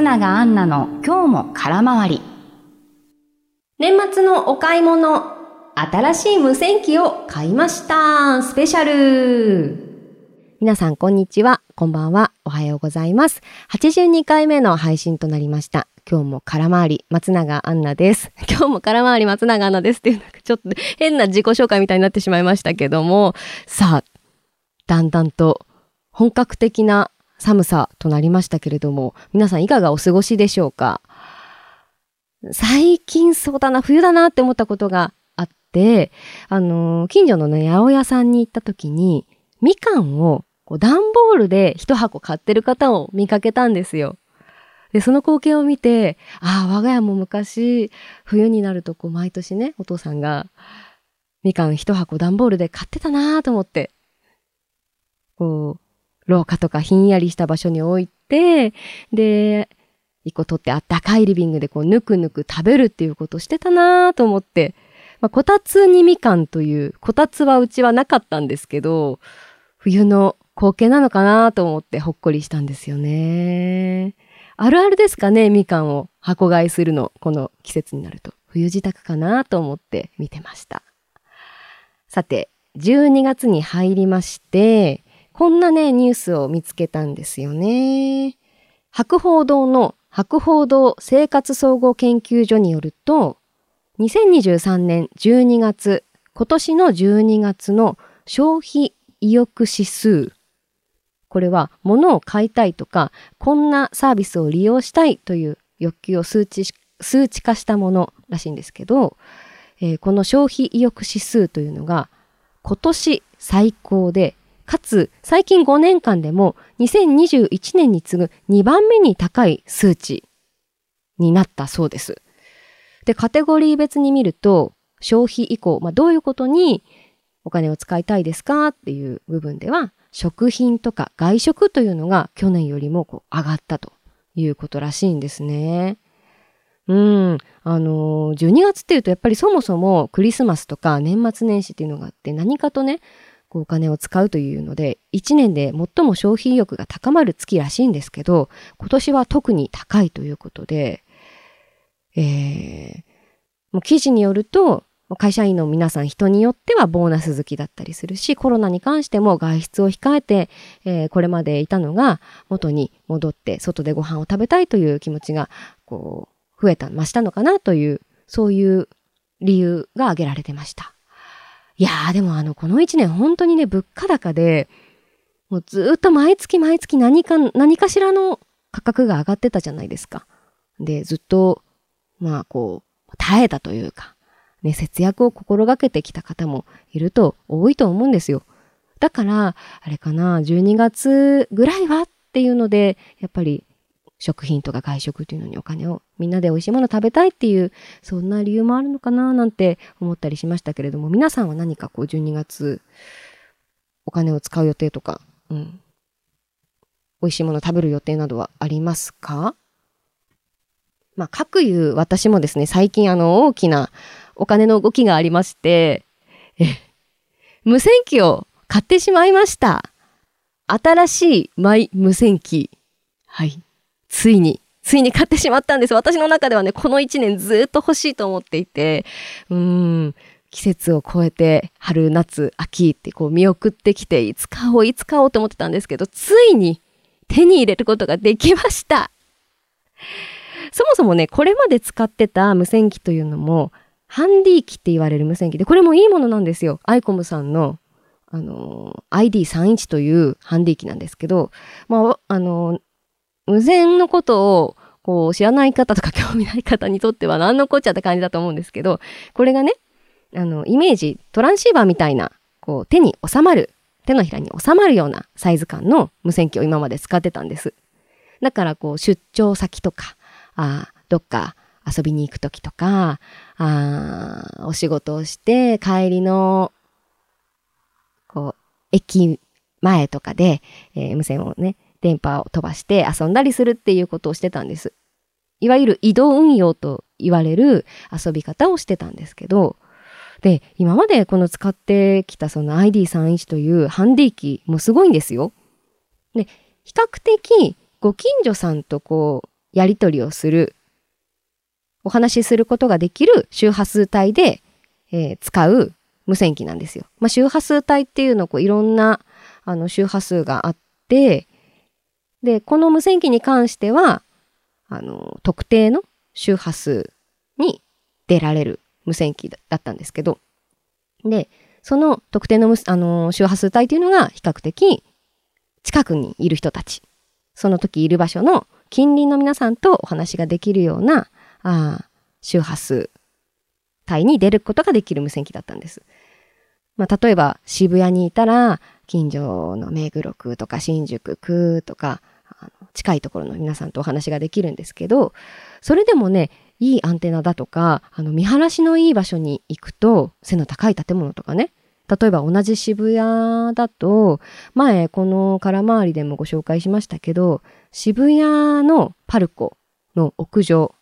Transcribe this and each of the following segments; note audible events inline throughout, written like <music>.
松永アンナの今日も空回り。年末のお買い物、新しい無線機を買いましたスペシャル皆さんこんにちは、こんばんは、おはようございます。82回目の配信となりました。今日も空回り、松永アンナです。今日も空回り、松永アンナですっていう、なんかちょっと変な自己紹介みたいになってしまいましたけども、さあ、だんだんと本格的な寒さとなりましたけれども、皆さんいかがお過ごしでしょうか？最近そうだな、冬だなって思ったことがあって、あのー、近所のね、八百屋さんに行った時に、みかんをこう段ボールで一箱買ってる方を見かけたんですよ。で、その光景を見て、ああ、我が家も昔、冬になるとこう毎年ね、お父さんが、みかん一箱段ボールで買ってたなーと思って、こう、廊下とかひんやりした場所に置いて、で、一個取ってあったかいリビングでこうぬくぬく食べるっていうことしてたなと思って、まあ、こたつにみかんという、こたつはうちはなかったんですけど、冬の光景なのかなと思ってほっこりしたんですよね。あるあるですかね、みかんを箱買いするの、この季節になると。冬支度かなと思って見てました。さて、12月に入りまして、こんなね、ニュースを見つけたんですよね。博報堂の博報堂生活総合研究所によると、2023年12月、今年の12月の消費意欲指数。これは物を買いたいとか、こんなサービスを利用したいという欲求を数値数値化したものらしいんですけど、えー、この消費意欲指数というのが今年最高でかつ最近5年間でも2021年に次ぐ2番目に高い数値になったそうです。で、カテゴリー別に見ると、消費以降、まあ、どういうことにお金を使いたいですかっていう部分では、食品とか外食というのが去年よりもこう上がったということらしいんですね。うん。あのー、12月っていうとやっぱりそもそもクリスマスとか年末年始っていうのがあって何かとね、お金を使うというので、1年で最も消費意欲が高まる月らしいんですけど、今年は特に高いということで、えー、もう記事によると、会社員の皆さん人によってはボーナス好きだったりするし、コロナに関しても外出を控えて、えー、これまでいたのが元に戻って外でご飯を食べたいという気持ちが、こう、増えた、増したのかなという、そういう理由が挙げられてました。いやーでもあの、この一年本当にね、物価高で、もうずっと毎月毎月何か、何かしらの価格が上がってたじゃないですか。で、ずっと、まあこう、耐えたというか、ね、節約を心がけてきた方もいると多いと思うんですよ。だから、あれかな、12月ぐらいはっていうので、やっぱり食品とか外食っていうのにお金をみんなで美味しいもの食べたいっていうそんな理由もあるのかななんて思ったりしましたけれども皆さんは何かこう12月お金を使う予定とか、うん、美味しいもの食べる予定などはありますか？まあ、各言う私もですね、最近あの大きなお金の動きがありまして、え、無線機を買ってしまいました。新しいマイ無線機。はい。ついに、ついに買ってしまったんです。私の中ではね、この1年ずっと欲しいと思っていて、うーん、季節を超えて、春、夏、秋ってこう見送ってきて、いつ買おう、いつ買おうと思ってたんですけど、ついに手に入れることができました。そもそもね、これまで使ってた無線機というのも、ハンディ機って言われる無線機で、これもいいものなんですよ。アイコムさんの、あの、ID31 というハンディ機なんですけど、まあ、あの、無線のことをこう知らない方とか興味ない方にとっては何のこっちゃって感じだと思うんですけど、これがね、あの、イメージ、トランシーバーみたいな、こう手に収まる、手のひらに収まるようなサイズ感の無線機を今まで使ってたんです。だからこう出張先とか、あどっか遊びに行く時とか、あお仕事をして帰りの、こう、駅前とかで、えー、無線をね、電波を飛ばして遊んだりするっていうことをしてたんです。いわゆる移動運用と言われる遊び方をしてたんですけど、で、今までこの使ってきたその ID31 というハンディ機もすごいんですよ。で、比較的ご近所さんとこう、やり取りをする、お話しすることができる周波数帯で、えー、使う無線機なんですよ。まあ、周波数帯っていうのこういろんなあの周波数があって、で、この無線機に関しては、あの、特定の周波数に出られる無線機だったんですけど、で、その特定のあの周波数帯というのが比較的近くにいる人たち、その時いる場所の近隣の皆さんとお話ができるようなあ周波数帯に出ることができる無線機だったんです。まあ、例えば渋谷にいたら近所の目黒区とか新宿区とかあの近いところの皆さんとお話ができるんですけどそれでもねいいアンテナだとかあの見晴らしのいい場所に行くと背の高い建物とかね例えば同じ渋谷だと前この空回りでもご紹介しましたけど渋谷のパルコの屋上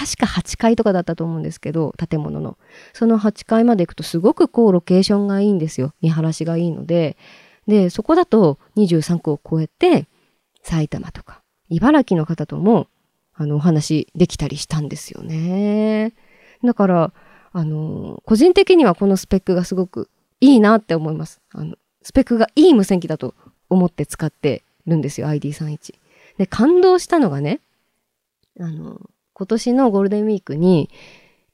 確か8階とかだったと思うんですけど建物の。その8階まで行くとすごくこうロケーションがいいんですよ。見晴らしがいいので。でそこだと23区を超えて埼玉とか茨城の方ともあのお話できたりしたんですよね。だからあの個人的にはこのスペックがすごくいいなって思います。あのスペックがいい無線機だと思って使ってるんですよ ID31 で感動したのがねあの今年のゴールデンウィークに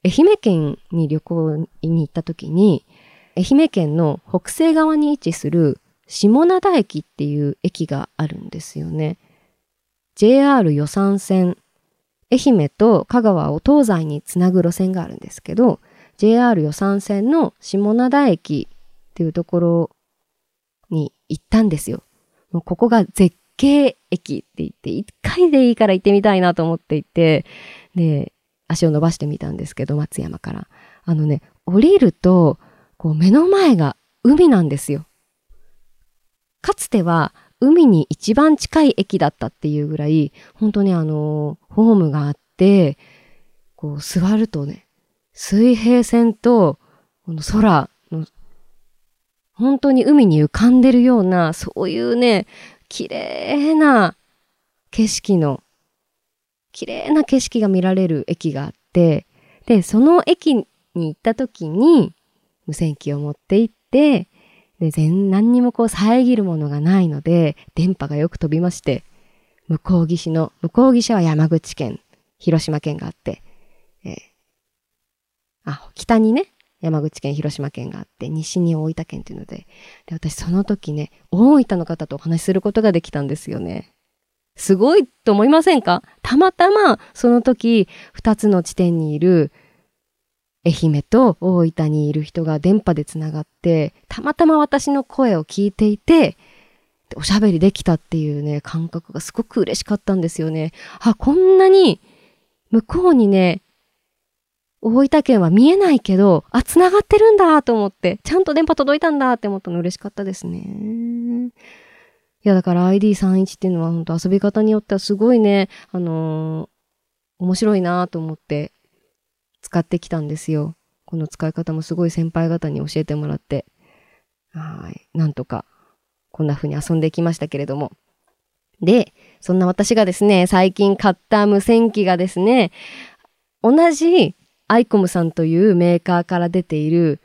愛媛県に旅行に行った時に愛媛県の北西側に位置する下灘駅っていう駅があるんですよね。JR 予算線愛媛と香川を東西につなぐ路線があるんですけど JR 予算線の下灘駅っていうところに行ったんですよ。もうここが絶景駅って言って、一回でいいから行ってみたいなと思っていて、で、足を伸ばしてみたんですけど、松山から。あのね、降りると、こう目の前が海なんですよ。かつては海に一番近い駅だったっていうぐらい、本当にあの、ホームがあって、こう座るとね、水平線とこの空の、本当に海に浮かんでるような、そういうね、綺麗な景色の、綺麗な景色が見られる駅があって、で、その駅に行った時に、無線機を持って行って、で、全、何にもこう遮るものがないので、電波がよく飛びまして、向こう岸の、向こう岸は山口県、広島県があって、えー、あ、北にね、山口県、広島県があって、西に大分県というので、で、私その時ね、大分の方とお話しすることができたんですよね。すごいと思いませんか？たまたまその時、二つの地点にいる愛媛と大分にいる人が電波でつながって、たまたま私の声を聞いていて、おしゃべりできたっていうね、感覚がすごく嬉しかったんですよね。あ、こんなに向こうにね、大分県は見えないけど、あ、繋がってるんだと思って、ちゃんと電波届いたんだって思ったの嬉しかったですね。いや、だから ID31 っていうのは本当遊び方によってはすごいね、あのー、面白いなと思って使ってきたんですよ。この使い方もすごい先輩方に教えてもらって、はい、なんとかこんな風に遊んできましたけれども。で、そんな私がですね、最近買った無線機がですね、同じアイコムさんというメーカーから出ている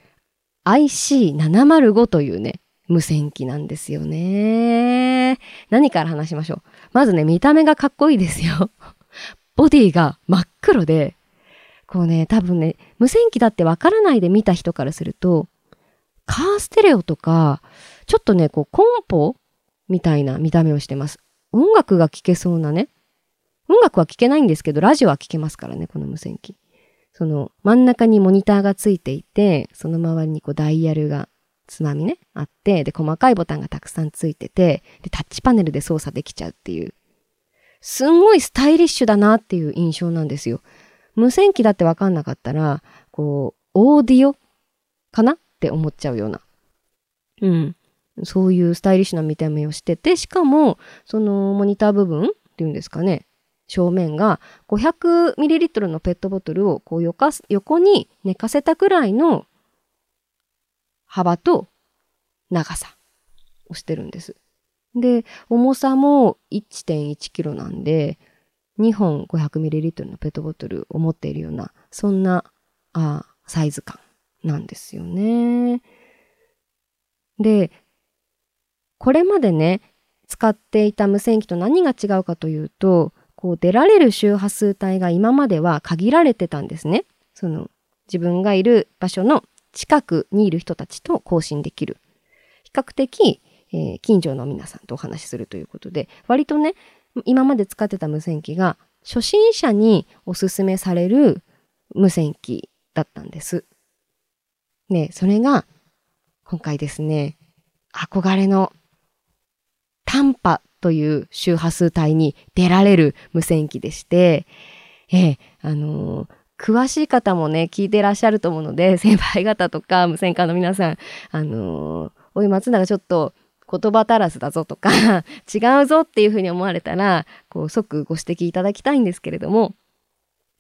IC705 というね、無線機なんですよね。何から話しましょう？まずね、見た目がかっこいいですよ。<laughs> ボディが真っ黒で、こうね、多分ね、無線機だってわからないで見た人からすると、カーステレオとか、ちょっとね、こうコンポみたいな見た目をしてます。音楽が聴けそうなね。音楽は聴けないんですけど、ラジオは聴けますからね、この無線機。その真ん中にモニターがついていて、その周りにこうダイヤルがつまみね、あって、で、細かいボタンがたくさんついてて、で、タッチパネルで操作できちゃうっていう。すんごいスタイリッシュだなっていう印象なんですよ。無線機だってわかんなかったら、こう、オーディオかなって思っちゃうような。うん。そういうスタイリッシュな見た目をしてて、しかも、そのモニター部分っていうんですかね。正面が 500ml のペットボトルをこうよか横に寝かせたくらいの幅と長さをしてるんです。で、重さも 1.1kg なんで、2本 500ml のペットボトルを持っているような、そんな、あサイズ感なんですよね。で、これまでね、使っていた無線機と何が違うかというと、こう出られる周波数帯が今までは限られてたんですね。その自分がいる場所の近くにいる人たちと交信できる。比較的、えー、近所の皆さんとお話しするということで、割とね、今まで使ってた無線機が初心者におすすめされる無線機だったんです。ね、それが今回ですね、憧れの短波という周波数帯に出られる無線機でして、ええ、あの、詳しい方もね、聞いてらっしゃると思うので、<laughs> 先輩方とか無線化の皆さん、あのー、おい松永ちょっと言葉足らずだぞとか <laughs> 違うぞっていうふうに思われたら、こう即ご指摘いただきたいんですけれども、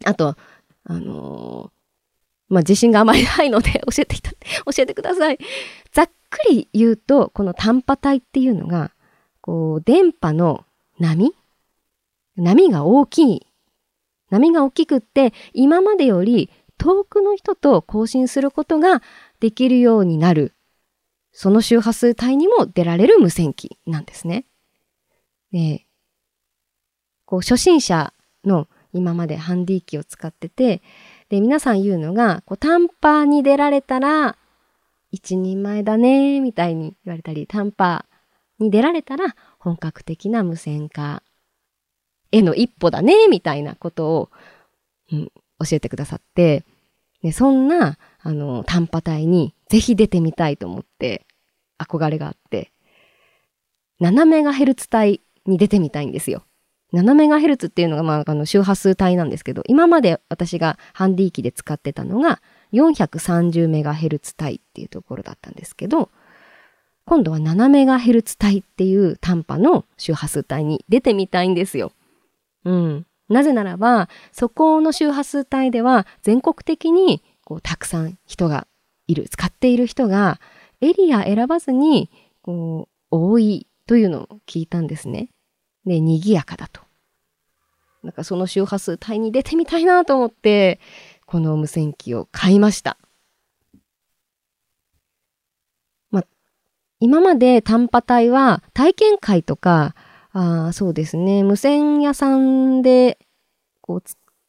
あと、あの、まあ、自信があまりないので <laughs> 教えていた、教えてください。ざっくり言うと、この短波帯っていうのが、こう、電波の波？波が大きい。波が大きくって、今までより遠くの人と交信することができるようになる。その周波数帯にも出られる無線機なんですね。で、こう、初心者の今までハンディ機を使ってて、で、皆さん言うのが、こう、短波に出られたら、一人前だね、みたいに言われたり、短波に出られたら本格的な無線化への一歩だね、みたいなことを、うん、教えてくださって、でそんな、あの、短波帯にぜひ出てみたいと思って憧れがあって、7メガヘルツ帯に出てみたいんですよ。7メガヘルツっていうのが、まあ、あの周波数帯なんですけど、今まで私がハンディ機で使ってたのが430メガヘルツ帯っていうところだったんですけど、今度は 7MHz 帯っていう短波の周波数帯に出てみたいんですよ。うん。なぜならば、そこの周波数帯では全国的にこうたくさん人がいる、使っている人がエリア選ばずにこう多いというのを聞いたんですね。で、賑やかだと。なんかその周波数帯に出てみたいなと思って、この無線機を買いました。今まで短波帯は体験会とか、あそうですね、無線屋さんでこう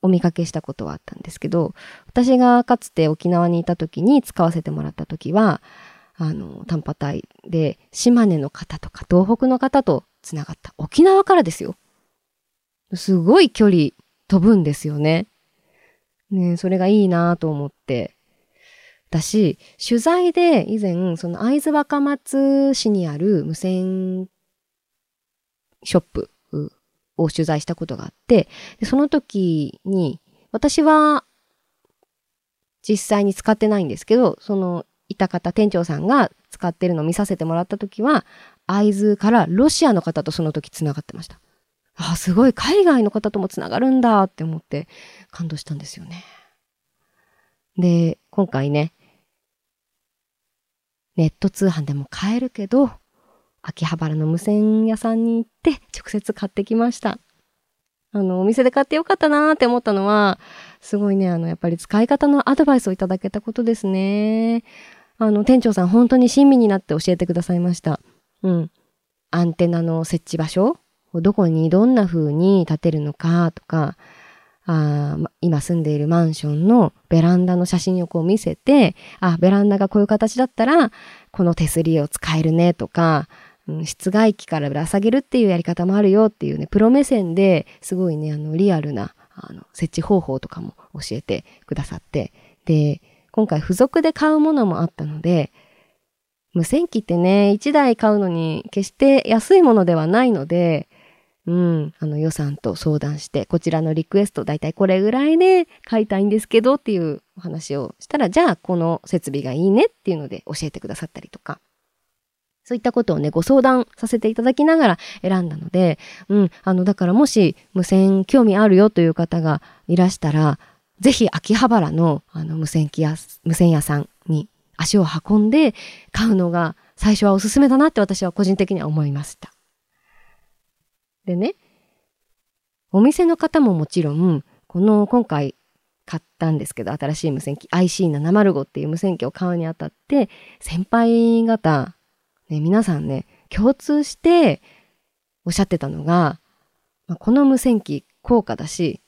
お見かけしたことはあったんですけど、私がかつて沖縄にいた時に使わせてもらった時は、あの、短波帯で島根の方とか東北の方とつながった沖縄からですよ。すごい距離飛ぶんですよね。ねそれがいいなと思ってだし、取材で以前、その会津若松市にある無線ショップを取材したことがあって、でその時に、私は実際に使ってないんですけど、そのいた方、店長さんが使ってるのを見させてもらった時は、会津からロシアの方とその時繋がってました。あ、すごい海外の方とも繋がるんだって思って感動したんですよね。で、今回ね、ネット通販でも買えるけど、秋葉原の無線屋さんに行って直接買ってきました。あの、お店で買ってよかったなーって思ったのは、すごいね、あの、やっぱり使い方のアドバイスをいただけたことですね。あの、店長さん本当に親身になって教えてくださいました。うん。アンテナの設置場所どこにどんな風に立てるのかとか、あ今住んでいるマンションのベランダの写真をこう見せて、あ、ベランダがこういう形だったら、この手すりを使えるねとか、うん、室外機からぶら下げるっていうやり方もあるよっていうね、プロ目線ですごいね、あの、リアルな、あの、設置方法とかも教えてくださって、で、今回付属で買うものもあったので、無線機ってね、1台買うのに決して安いものではないので、うん、あの予算と相談して、こちらのリクエスト、だいたいこれぐらいで買いたいんですけどっていうお話をしたら、じゃあこの設備がいいねっていうので教えてくださったりとか、そういったことをね、ご相談させていただきながら選んだので、うん、あの、だからもし無線興味あるよという方がいらしたら、ぜひ秋葉原のあの無線機屋、無線屋さんに足を運んで買うのが最初はおすすめだなって私は個人的には思いました。でね、お店の方ももちろん、この今回買ったんですけど、新しい無線機 IC705 っていう無線機を買うにあたって、先輩方、ね、皆さんね、共通しておっしゃってたのが、まあ、この無線機高価だし、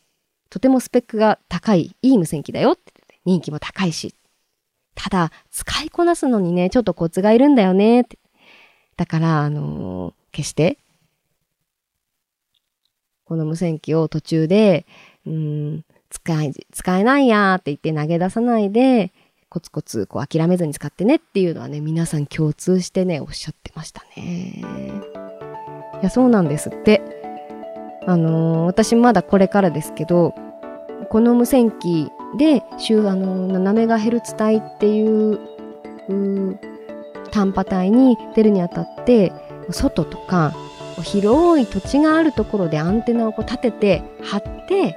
とてもスペックが高い、いい無線機だよって人気も高いし。ただ、使いこなすのにね、ちょっとコツがいるんだよねって。だから、あのー、決して、この無線機を途中で、うん、使え、使えないやーって言って投げ出さないで、コツコツこう諦めずに使ってねっていうのはね、皆さん共通してね、おっしゃってましたね。いや、そうなんですって。あのー、私まだこれからですけど、この無線機で、週、あのー、7メガヘルツ帯っていう、う短波帯に出るにあたって、外とか、広い土地があるところでアンテナをこう立てて、張って、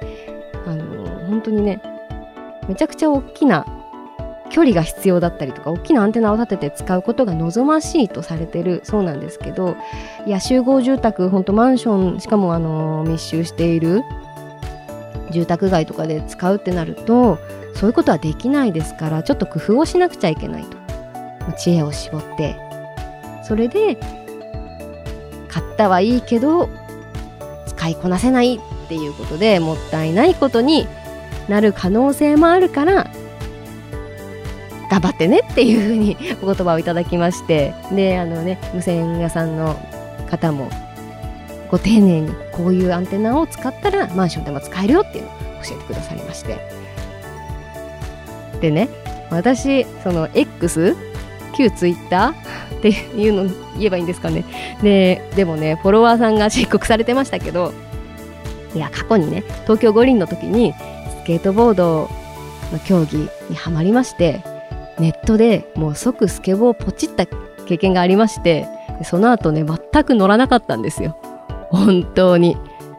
あの、本当にね、めちゃくちゃ大きな距離が必要だったりとか大きなアンテナを立てて使うことが望ましいとされてるそうなんですけどいや集合住宅ほんとマンションしかもあの密集している住宅街とかで使うってなるとそういうことはできないですからちょっと工夫をしなくちゃいけないと。知恵を絞って。それで買ったはいいけど使いこなせないっていうことでもったいないことになる可能性もあるから頑張ってねっていうふうにお言葉をいただきましてであのね無線屋さんの方もご丁寧にこういうアンテナを使ったらマンションでも使えるよっていうのを教えてくださいまして。でね私その X 旧 Twitter っていうの言えばいいんですかね。ででもねフォロワーさんが申告されてましたけどいや過去にね東京五輪の時にスケートボードの競技にはまりましてネットでもう即スケボーをポチった経験がありましてその後ね全く乗らなかったんですよ。本当に。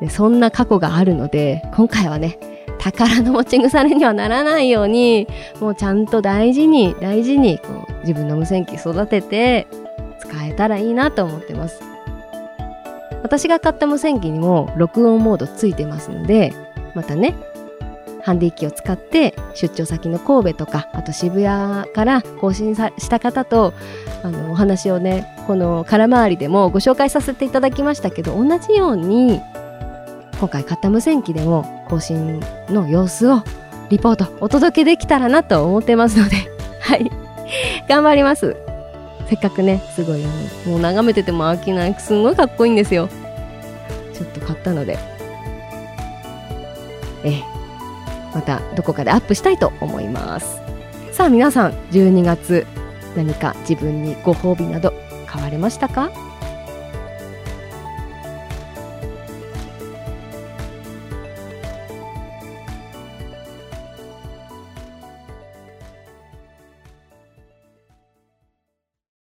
そんな過去があるので今回はね宝の持ち腐れにはならないようにもうちゃんと大事に大事にこう自分の無線機育てて使えたらいいなと思ってます。私が買った無線機にも録音モードついてますのでまたねハンディ機を使って出張先の神戸とかあと渋谷から更新した方とあのお話をねこの空回りでもご紹介させていただきましたけど同じように今回買った無線機でも更新の様子をリポートお届けできたらなと思ってますのではい。<laughs> 頑張ります。せっかくねすごいあのもう眺めてても飽きないすごいかっこいいんですよ。ちょっと買ったので。ええ。またどこかでアップしたいと思います。さあ皆さん12月何か自分にご褒美など買われましたか？